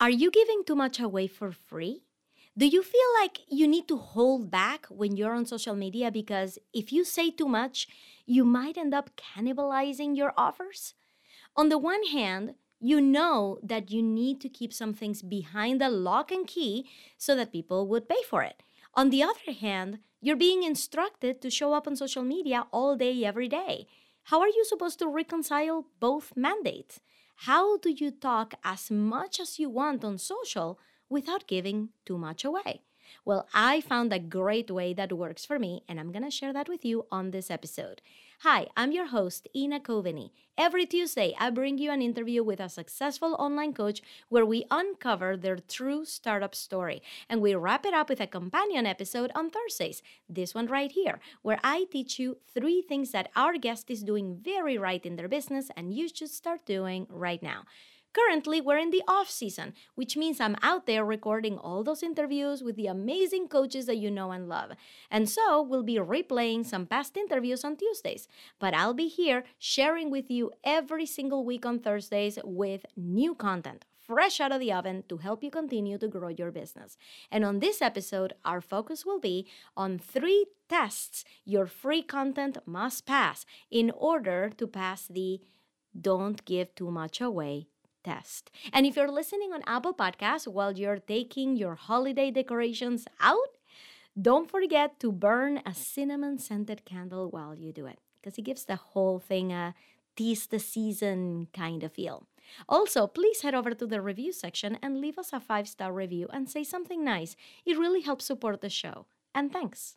Are you giving too much away for free? Do you feel like you need to hold back when you're on social media because if you say too much, you might end up cannibalizing your offers? On the one hand, you know that you need to keep some things behind the lock and key so that people would pay for it. On the other hand, you're being instructed to show up on social media all day, every day. How are you supposed to reconcile both mandates? How do you talk as much as you want on social without giving too much away? Well, I found a great way that works for me, and I'm gonna share that with you on this episode. Hi, I'm your host, Ina Coveney. Every Tuesday, I bring you an interview with a successful online coach where we uncover their true startup story. And we wrap it up with a companion episode on Thursdays, this one right here, where I teach you three things that our guest is doing very right in their business and you should start doing right now. Currently, we're in the off season, which means I'm out there recording all those interviews with the amazing coaches that you know and love. And so we'll be replaying some past interviews on Tuesdays. But I'll be here sharing with you every single week on Thursdays with new content fresh out of the oven to help you continue to grow your business. And on this episode, our focus will be on three tests your free content must pass in order to pass the don't give too much away test. And if you're listening on Apple Podcasts while you're taking your holiday decorations out, don't forget to burn a cinnamon scented candle while you do it because it gives the whole thing a tis the season kind of feel. Also, please head over to the review section and leave us a five star review and say something nice. It really helps support the show. And thanks.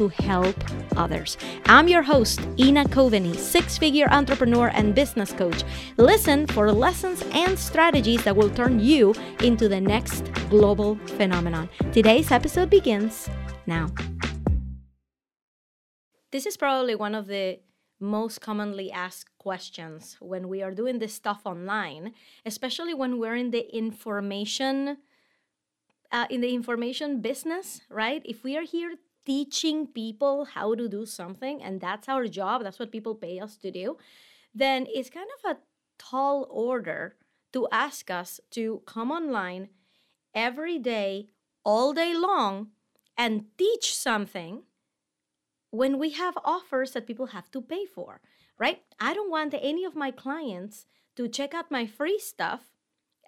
to help others. I'm your host, Ina Coveney, six figure entrepreneur and business coach. Listen for lessons and strategies that will turn you into the next global phenomenon. Today's episode begins now. This is probably one of the most commonly asked questions when we are doing this stuff online, especially when we're in the information uh, in the information business, right? If we are here teaching people how to do something and that's our job, that's what people pay us to do, then it's kind of a tall order to ask us to come online every day, all day long, and teach something when we have offers that people have to pay for, right? I don't want any of my clients to check out my free stuff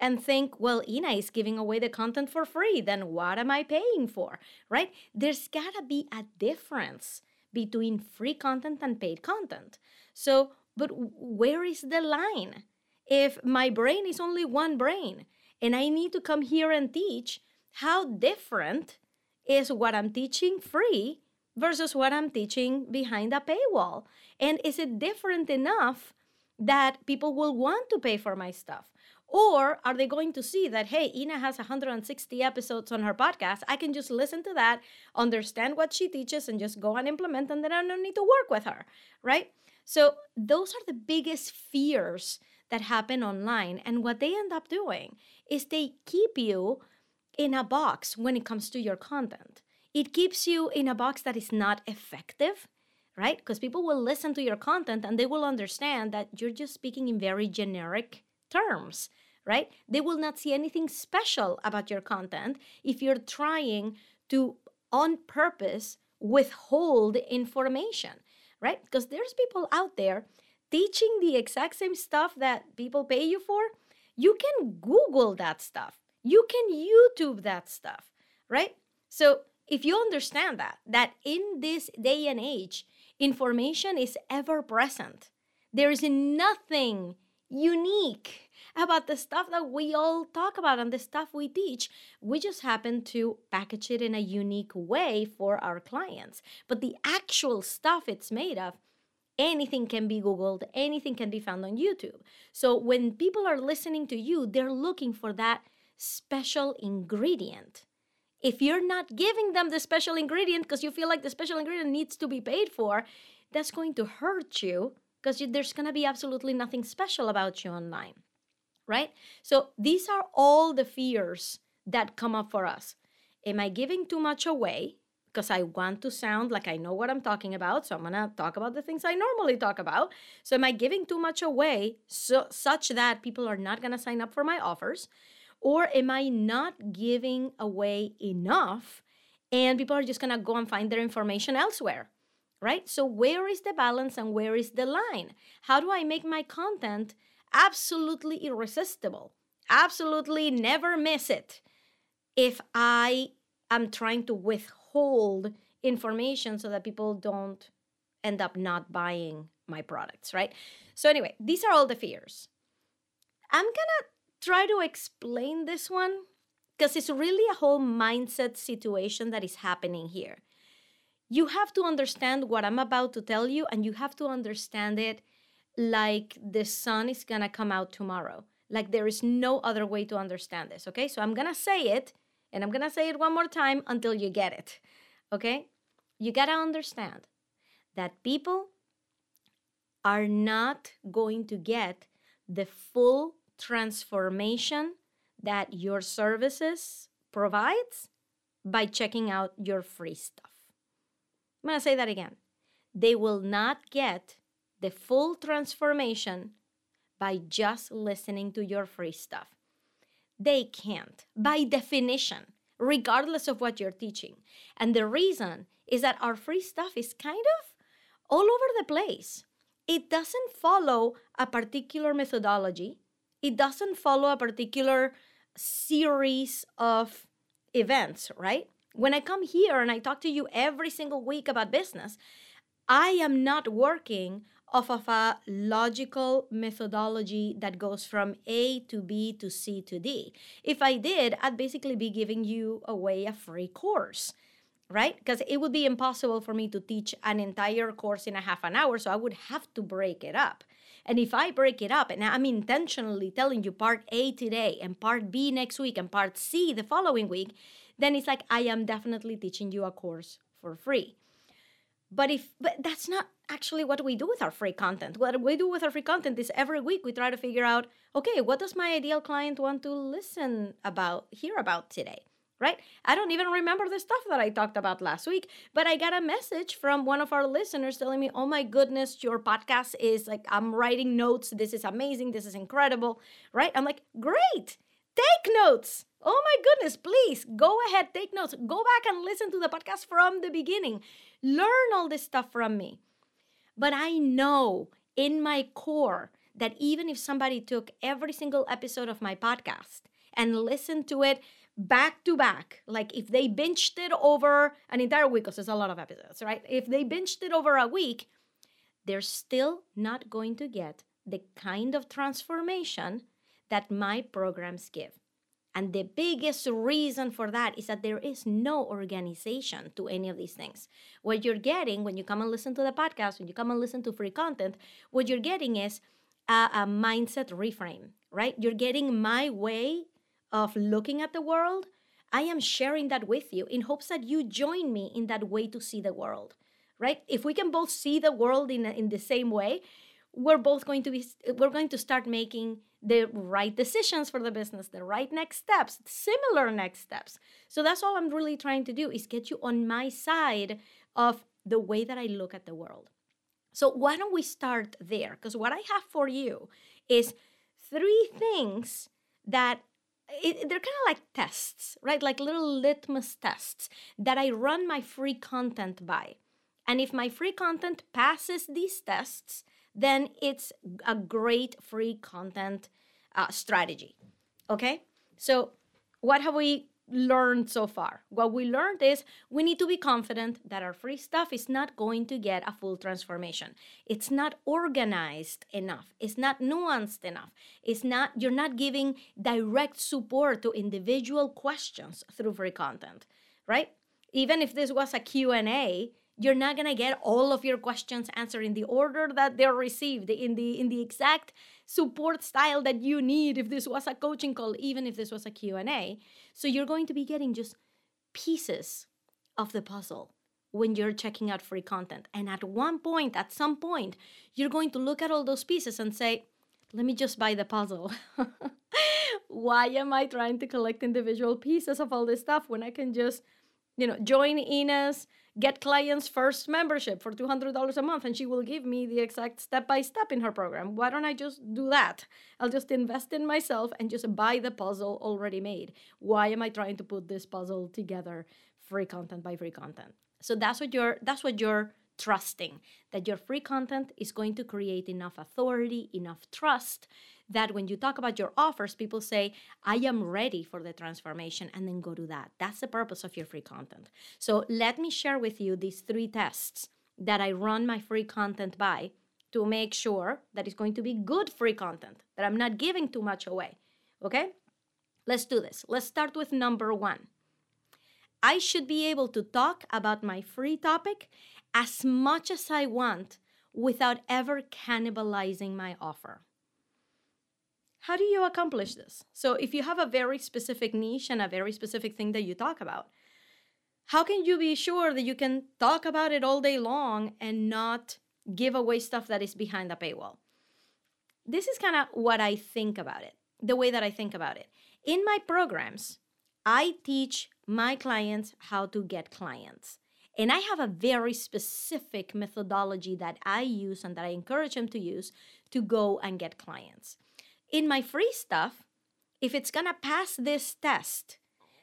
and think, well, Ina is giving away the content for free, then what am I paying for, right? There's gotta be a difference between free content and paid content. So, but where is the line? If my brain is only one brain and I need to come here and teach, how different is what I'm teaching free versus what I'm teaching behind a paywall? And is it different enough that people will want to pay for my stuff? Or are they going to see that, hey, Ina has 160 episodes on her podcast? I can just listen to that, understand what she teaches, and just go and implement, and then I don't need to work with her, right? So, those are the biggest fears that happen online. And what they end up doing is they keep you in a box when it comes to your content. It keeps you in a box that is not effective, right? Because people will listen to your content and they will understand that you're just speaking in very generic terms right? They will not see anything special about your content if you're trying to, on purpose, withhold information, right? Because there's people out there teaching the exact same stuff that people pay you for. You can Google that stuff, you can YouTube that stuff, right? So if you understand that, that in this day and age, information is ever present, there is nothing unique about the stuff that we all talk about and the stuff we teach. We just happen to package it in a unique way for our clients. But the actual stuff it's made of, anything can be Googled, anything can be found on YouTube. So when people are listening to you, they're looking for that special ingredient If you're not giving them the special ingredient because you feel like the special ingredient needs to be paid for, that's going to hurt you because there's going to be absolutely nothing special about you online, right? So these are all the fears that come up for us. Am I giving too much away? Because I want to sound like I know what I'm talking about. So I'm to talk about the things I normally talk about. So am I giving too much away so, such that people are not to sign up for my offers? Or am I not giving away enough and people are just to go and find their information elsewhere? Right? So, where is the balance and where is the line? How do I make my content absolutely irresistible? Absolutely never miss it if I am trying to withhold information so that people don't end up not buying my products, right? So, anyway, these are all the fears. I'm gonna try to explain this one because it's really a whole mindset situation that is happening here. You have to understand what I'm about to tell you, and you have to understand it like the sun is gonna come out tomorrow. Like there is no other way to understand this, okay? So I'm gonna say it, and I'm gonna say it one more time until you get it, okay? You gotta understand that people are not going to get the full transformation that your services provides by checking out your free stuff. I'm to say that again. They will not get the full transformation by just listening to your free stuff. They can't, by definition, regardless of what you're teaching. And the reason is that our free stuff is kind of all over the place. It doesn't follow a particular methodology, it doesn't follow a particular series of events, right? When I come here and I talk to you every single week about business, I am not working off of a logical methodology that goes from A to B to C to D. If I did, I'd basically be giving you away a free course, right? Because it would be impossible for me to teach an entire course in a half an hour, so I would have to break it up. And if I break it up and I'm intentionally telling you part A today and part B next week and part C the following week, then it's like I am definitely teaching you a course for free. But if but that's not actually what we do with our free content. What we do with our free content is every week we try to figure out, okay, what does my ideal client want to listen about, hear about today? right? I don't even remember the stuff that I talked about last week, but I got a message from one of our listeners telling me, oh my goodness, your podcast is like, I'm writing notes. This is amazing. This is incredible, right? I'm like, great, take notes. Oh my goodness, please go ahead, take notes. Go back and listen to the podcast from the beginning. Learn all this stuff from me. But I know in my core that even if somebody took every single episode of my podcast and listened to it back to back, like if they binged it over an entire week, because there's a lot of episodes, right? If they binged it over a week, they're still not going to get the kind of transformation that my programs give. And the biggest reason for that is that there is no organization to any of these things. What you're getting when you come and listen to the podcast, when you come and listen to free content, what you're getting is a, a mindset reframe, right? You're getting my way of looking at the world, I am sharing that with you in hopes that you join me in that way to see the world, right? If we can both see the world in, in the same way, we're both going to be we're going to start making the right decisions for the business the right next steps similar next steps so that's all i'm really trying to do is get you on my side of the way that i look at the world so why don't we start there because what i have for you is three things that it, they're kind of like tests, right? Like little litmus tests that I run my free content by. And if my free content passes these tests, then it's a great free content uh, strategy. Okay? So, what have we learned so far? What we learned is we need to be confident that our free stuff is not going to get a full transformation. It's not organized enough. It's not nuanced enough. It's not you're not giving direct support to individual questions through free content, right? Even if this was a Q&A, you're not going to get all of your questions answered in the order that they're received in the in the exact support style that you need if this was a coaching call even if this was a q&a so you're going to be getting just pieces of the puzzle when you're checking out free content. And at one point, at some point, you're going to look at all those pieces and say, let me just buy the puzzle. Why am I trying to collect individual pieces of all this stuff when I can just, you know, join Ina's get clients first membership for $200 a month and she will give me the exact step by step in her program. Why don't I just do that? I'll just invest in myself and just buy the puzzle already made. Why am I trying to put this puzzle together free content by free content? So that's what you're that's what you're trusting that your free content is going to create enough authority, enough trust that when you talk about your offers, people say, I am ready for the transformation, and then go to that. That's the purpose of your free content. So let me share with you these three tests that I run my free content by to make sure that it's going to be good free content, that I'm not giving too much away. Okay? Let's do this. Let's start with number one. I should be able to talk about my free topic as much as I want without ever cannibalizing my offer. How do you accomplish this? So, if you have a very specific niche and a very specific thing that you talk about, how can you be sure that you can talk about it all day long and not give away stuff that is behind the paywall? This is kind of what I think about it, the way that I think about it. In my programs, I teach my clients how to get clients. And I have a very specific methodology that I use and that I encourage them to use to go and get clients in my free stuff, if it's gonna pass this test,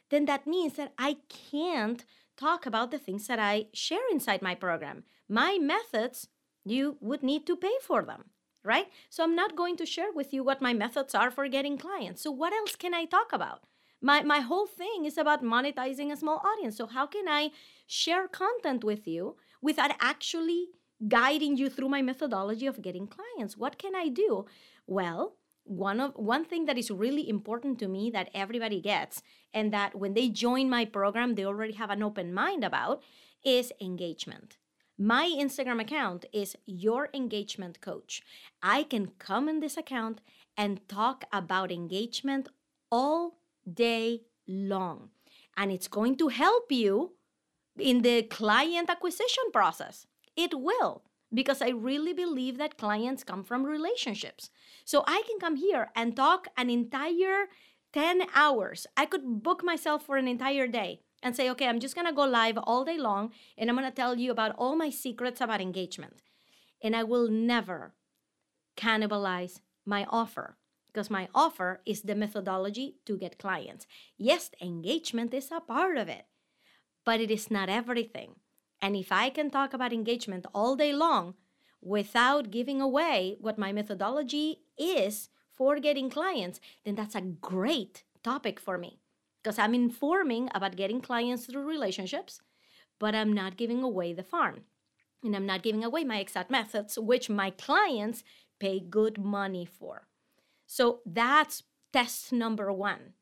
then that means that I can't talk about the things that I share inside my program. My methods, you would need to pay for them, right? So I'm not going to share with you what my methods are for getting clients. So what else can I talk about? My my whole thing is about monetizing a small audience. So how can I share content with you without actually guiding you through my methodology of getting clients? What can I do? Well, one of one thing that is really important to me that everybody gets and that when they join my program they already have an open mind about is engagement. My instagram account is your engagement coach. I can come in this account and talk about engagement all day long and it's going to help you in the client acquisition process. It will because I really believe that clients come from relationships. So I can come here and talk an entire 10 hours. I could book myself for an entire day and say, okay, I'm just gonna go live all day long and I'm gonna tell you about all my secrets about engagement. And I will never cannibalize my offer because my offer is the methodology to get clients. Yes, engagement is a part of it, but it is not everything. And if I can talk about engagement all day long without giving away what my methodology is for getting clients, then that's a great topic for me because I'm informing about getting clients through relationships, but I'm not giving away the farm. And I'm not giving away my exact methods, which my clients pay good money for. So that's test number one.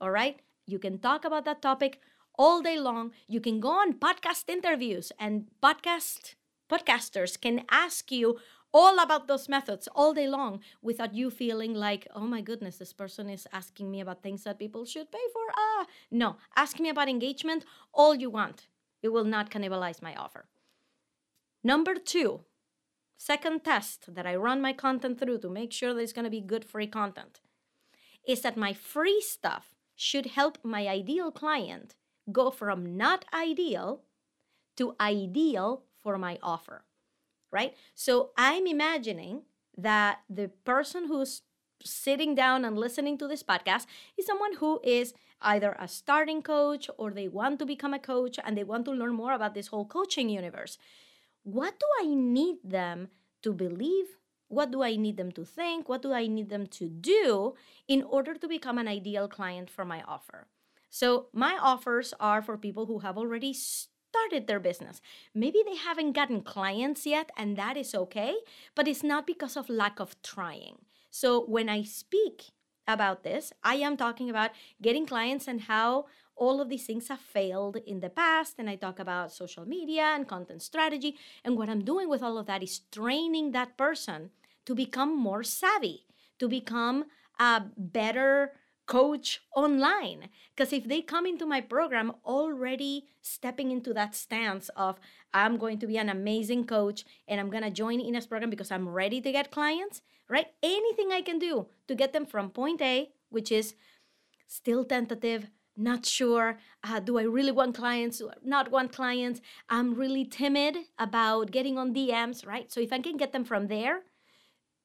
All right? You can talk about that topic all day long. You can go on podcast interviews and podcast podcasters can ask you all about those methods all day long without you feeling like, oh my goodness, this person is asking me about things that people should pay for. Ah, no, ask me about engagement all you want. It will not cannibalize my offer. Number two, second test that I run my content through to make sure that it's going to be good free content is that my free stuff should help my ideal client go from not ideal to ideal for my offer, right? So I'm imagining that the person who's sitting down and listening to this podcast is someone who is either a starting coach or they want to become a coach and they want to learn more about this whole coaching universe. What do I need them to believe? What do I need them to think? What do I need them to do in order to become an ideal client for my offer? So my offers are for people who have already started their business. Maybe they haven't gotten clients yet, and that is okay, but it's not because of lack of trying. So when I speak about this, I am talking about getting clients and how all of these things have failed in the past. And I talk about social media and content strategy. And what I'm doing with all of that is training that person to become more savvy, to become a better coach online. Because if they come into my program already stepping into that stance of, I'm going to be an amazing coach and I'm going to join Ina's program because I'm ready to get clients, right? Anything I can do to get them from point A, which is still tentative, not sure. Uh, do I really want clients? Not want clients? I'm really timid about getting on DMs, right? So if I can get them from there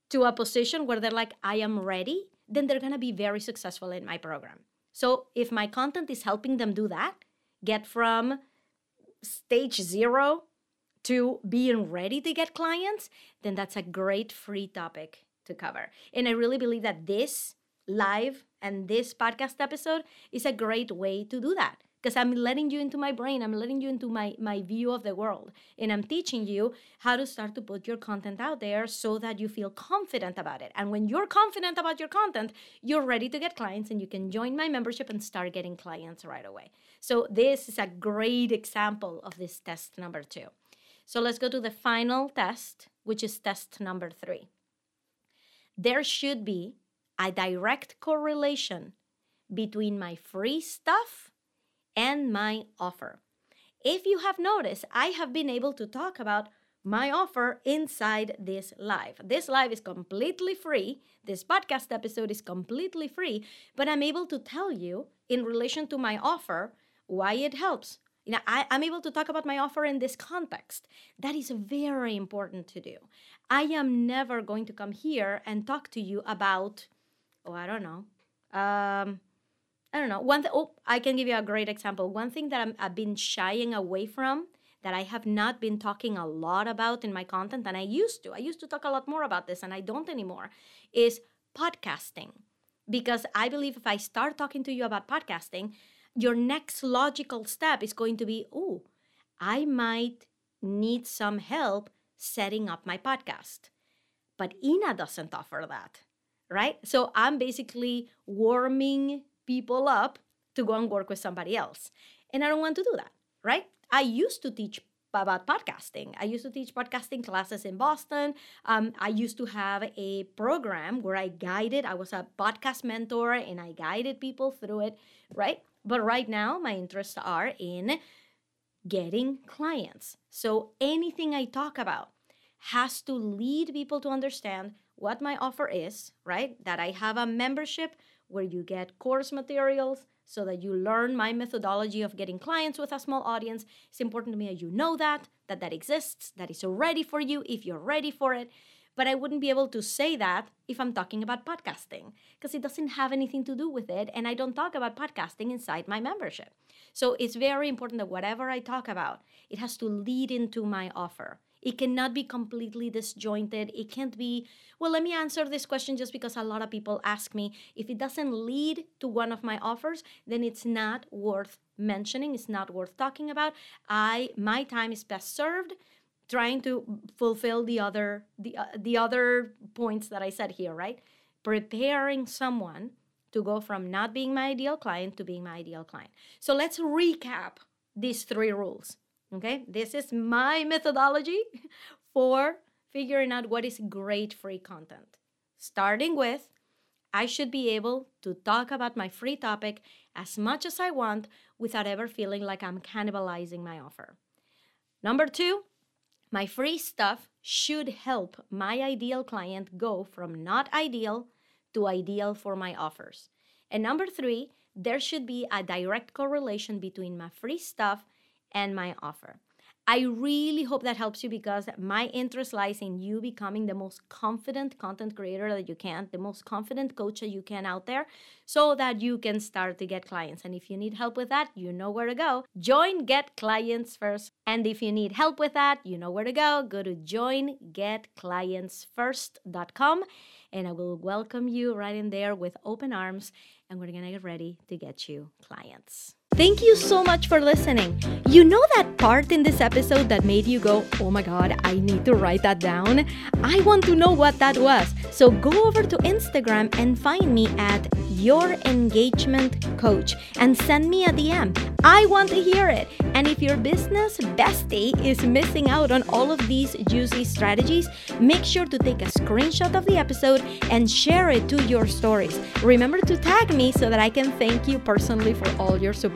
to a position where they're like, I am ready, then they're gonna be very successful in my program. So if my content is helping them do that, get from stage zero to being ready to get clients, then that's a great free topic to cover. And I really believe that this live and this podcast episode is a great way to do that because I'm letting you into my brain, I'm letting you into my, my view of the world, and I'm teaching you how to start to put your content out there so that you feel confident about it. And when you're confident about your content, you're ready to get clients and you can join my membership and start getting clients right away. So, this is a great example of this test number two. So, let's go to the final test, which is test number three. There should be a direct correlation between my free stuff and my offer. If you have noticed, I have been able to talk about my offer inside this live. This live is completely free. This podcast episode is completely free, but I'm able to tell you in relation to my offer why it helps. You know, I, am able to talk about my offer in this context. That is very important to do. I am never going to come here and talk to you about oh, I don't know. Um, I don't know. One th- oh, I can give you a great example. One thing that i have been shying away from that I have not been talking a lot about in my content, and I used to. I used to talk a lot more about this, and I don't anymore. Is podcasting because I believe if I start talking to you about podcasting, your next logical step is going to be, oh, I might need some help setting up my podcast. But Ina doesn't offer that right? So I'm basically warming people up to go and work with somebody else. And I don't want to do that, right? I used to teach about podcasting. I used to teach podcasting classes in Boston. Um, I used to have a program where I guided, I was a podcast mentor and I guided people through it, right? But right now, my interests are in getting clients. So anything I talk about has to lead people to understand what my offer is, right? That I have a membership where you get course materials so that you learn my methodology of getting clients with a small audience. It's important to me that you know that, that that exists, that is ready for you if you're ready for it. But I wouldn't be able to say that if I'm talking about podcasting because it doesn't have anything to do with it. And I don't talk about podcasting inside my membership. So it's very important that whatever I talk about, it has to lead into my offer. It cannot be completely disjointed. It can't be, well, let me answer this question just because a lot of people ask me. If it doesn't lead to one of my offers, then it's not worth mentioning. It's not worth talking about. I my time is best served trying to fulfill the other the uh, the other points that I said here, right? Preparing someone to go from not being my ideal client to being my ideal client. So let's recap these three rules. Okay, this is my methodology for figuring out what is great free content. Starting with, I should be able to talk about my free topic as much as I want without ever feeling like I'm cannibalizing my offer. Number two, my free stuff should help my ideal client go from not ideal to ideal for my offers. And number three, there should be a direct correlation between my free stuff and my offer. I really hope that helps you because my interest lies in you becoming the most confident content creator that you can, the most confident coach that you can out there, so that you can start to get clients. And if you need help with that, you know where to go. Join Get Clients First. And if you need help with that, you know where to go. Go to joingetclientsfirst.com and I will welcome you right in there with open arms. And we're going to get ready to get you clients. Thank you so much for listening. You know that part in this episode that made you go, oh my god, I need to write that down? I want to know what that was. So go over to Instagram and find me at your engagement coach and send me a DM. I want to hear it. And if your business bestie is missing out on all of these juicy strategies, make sure to take a screenshot of the episode and share it to your stories. Remember to tag me so that I can thank you personally for all your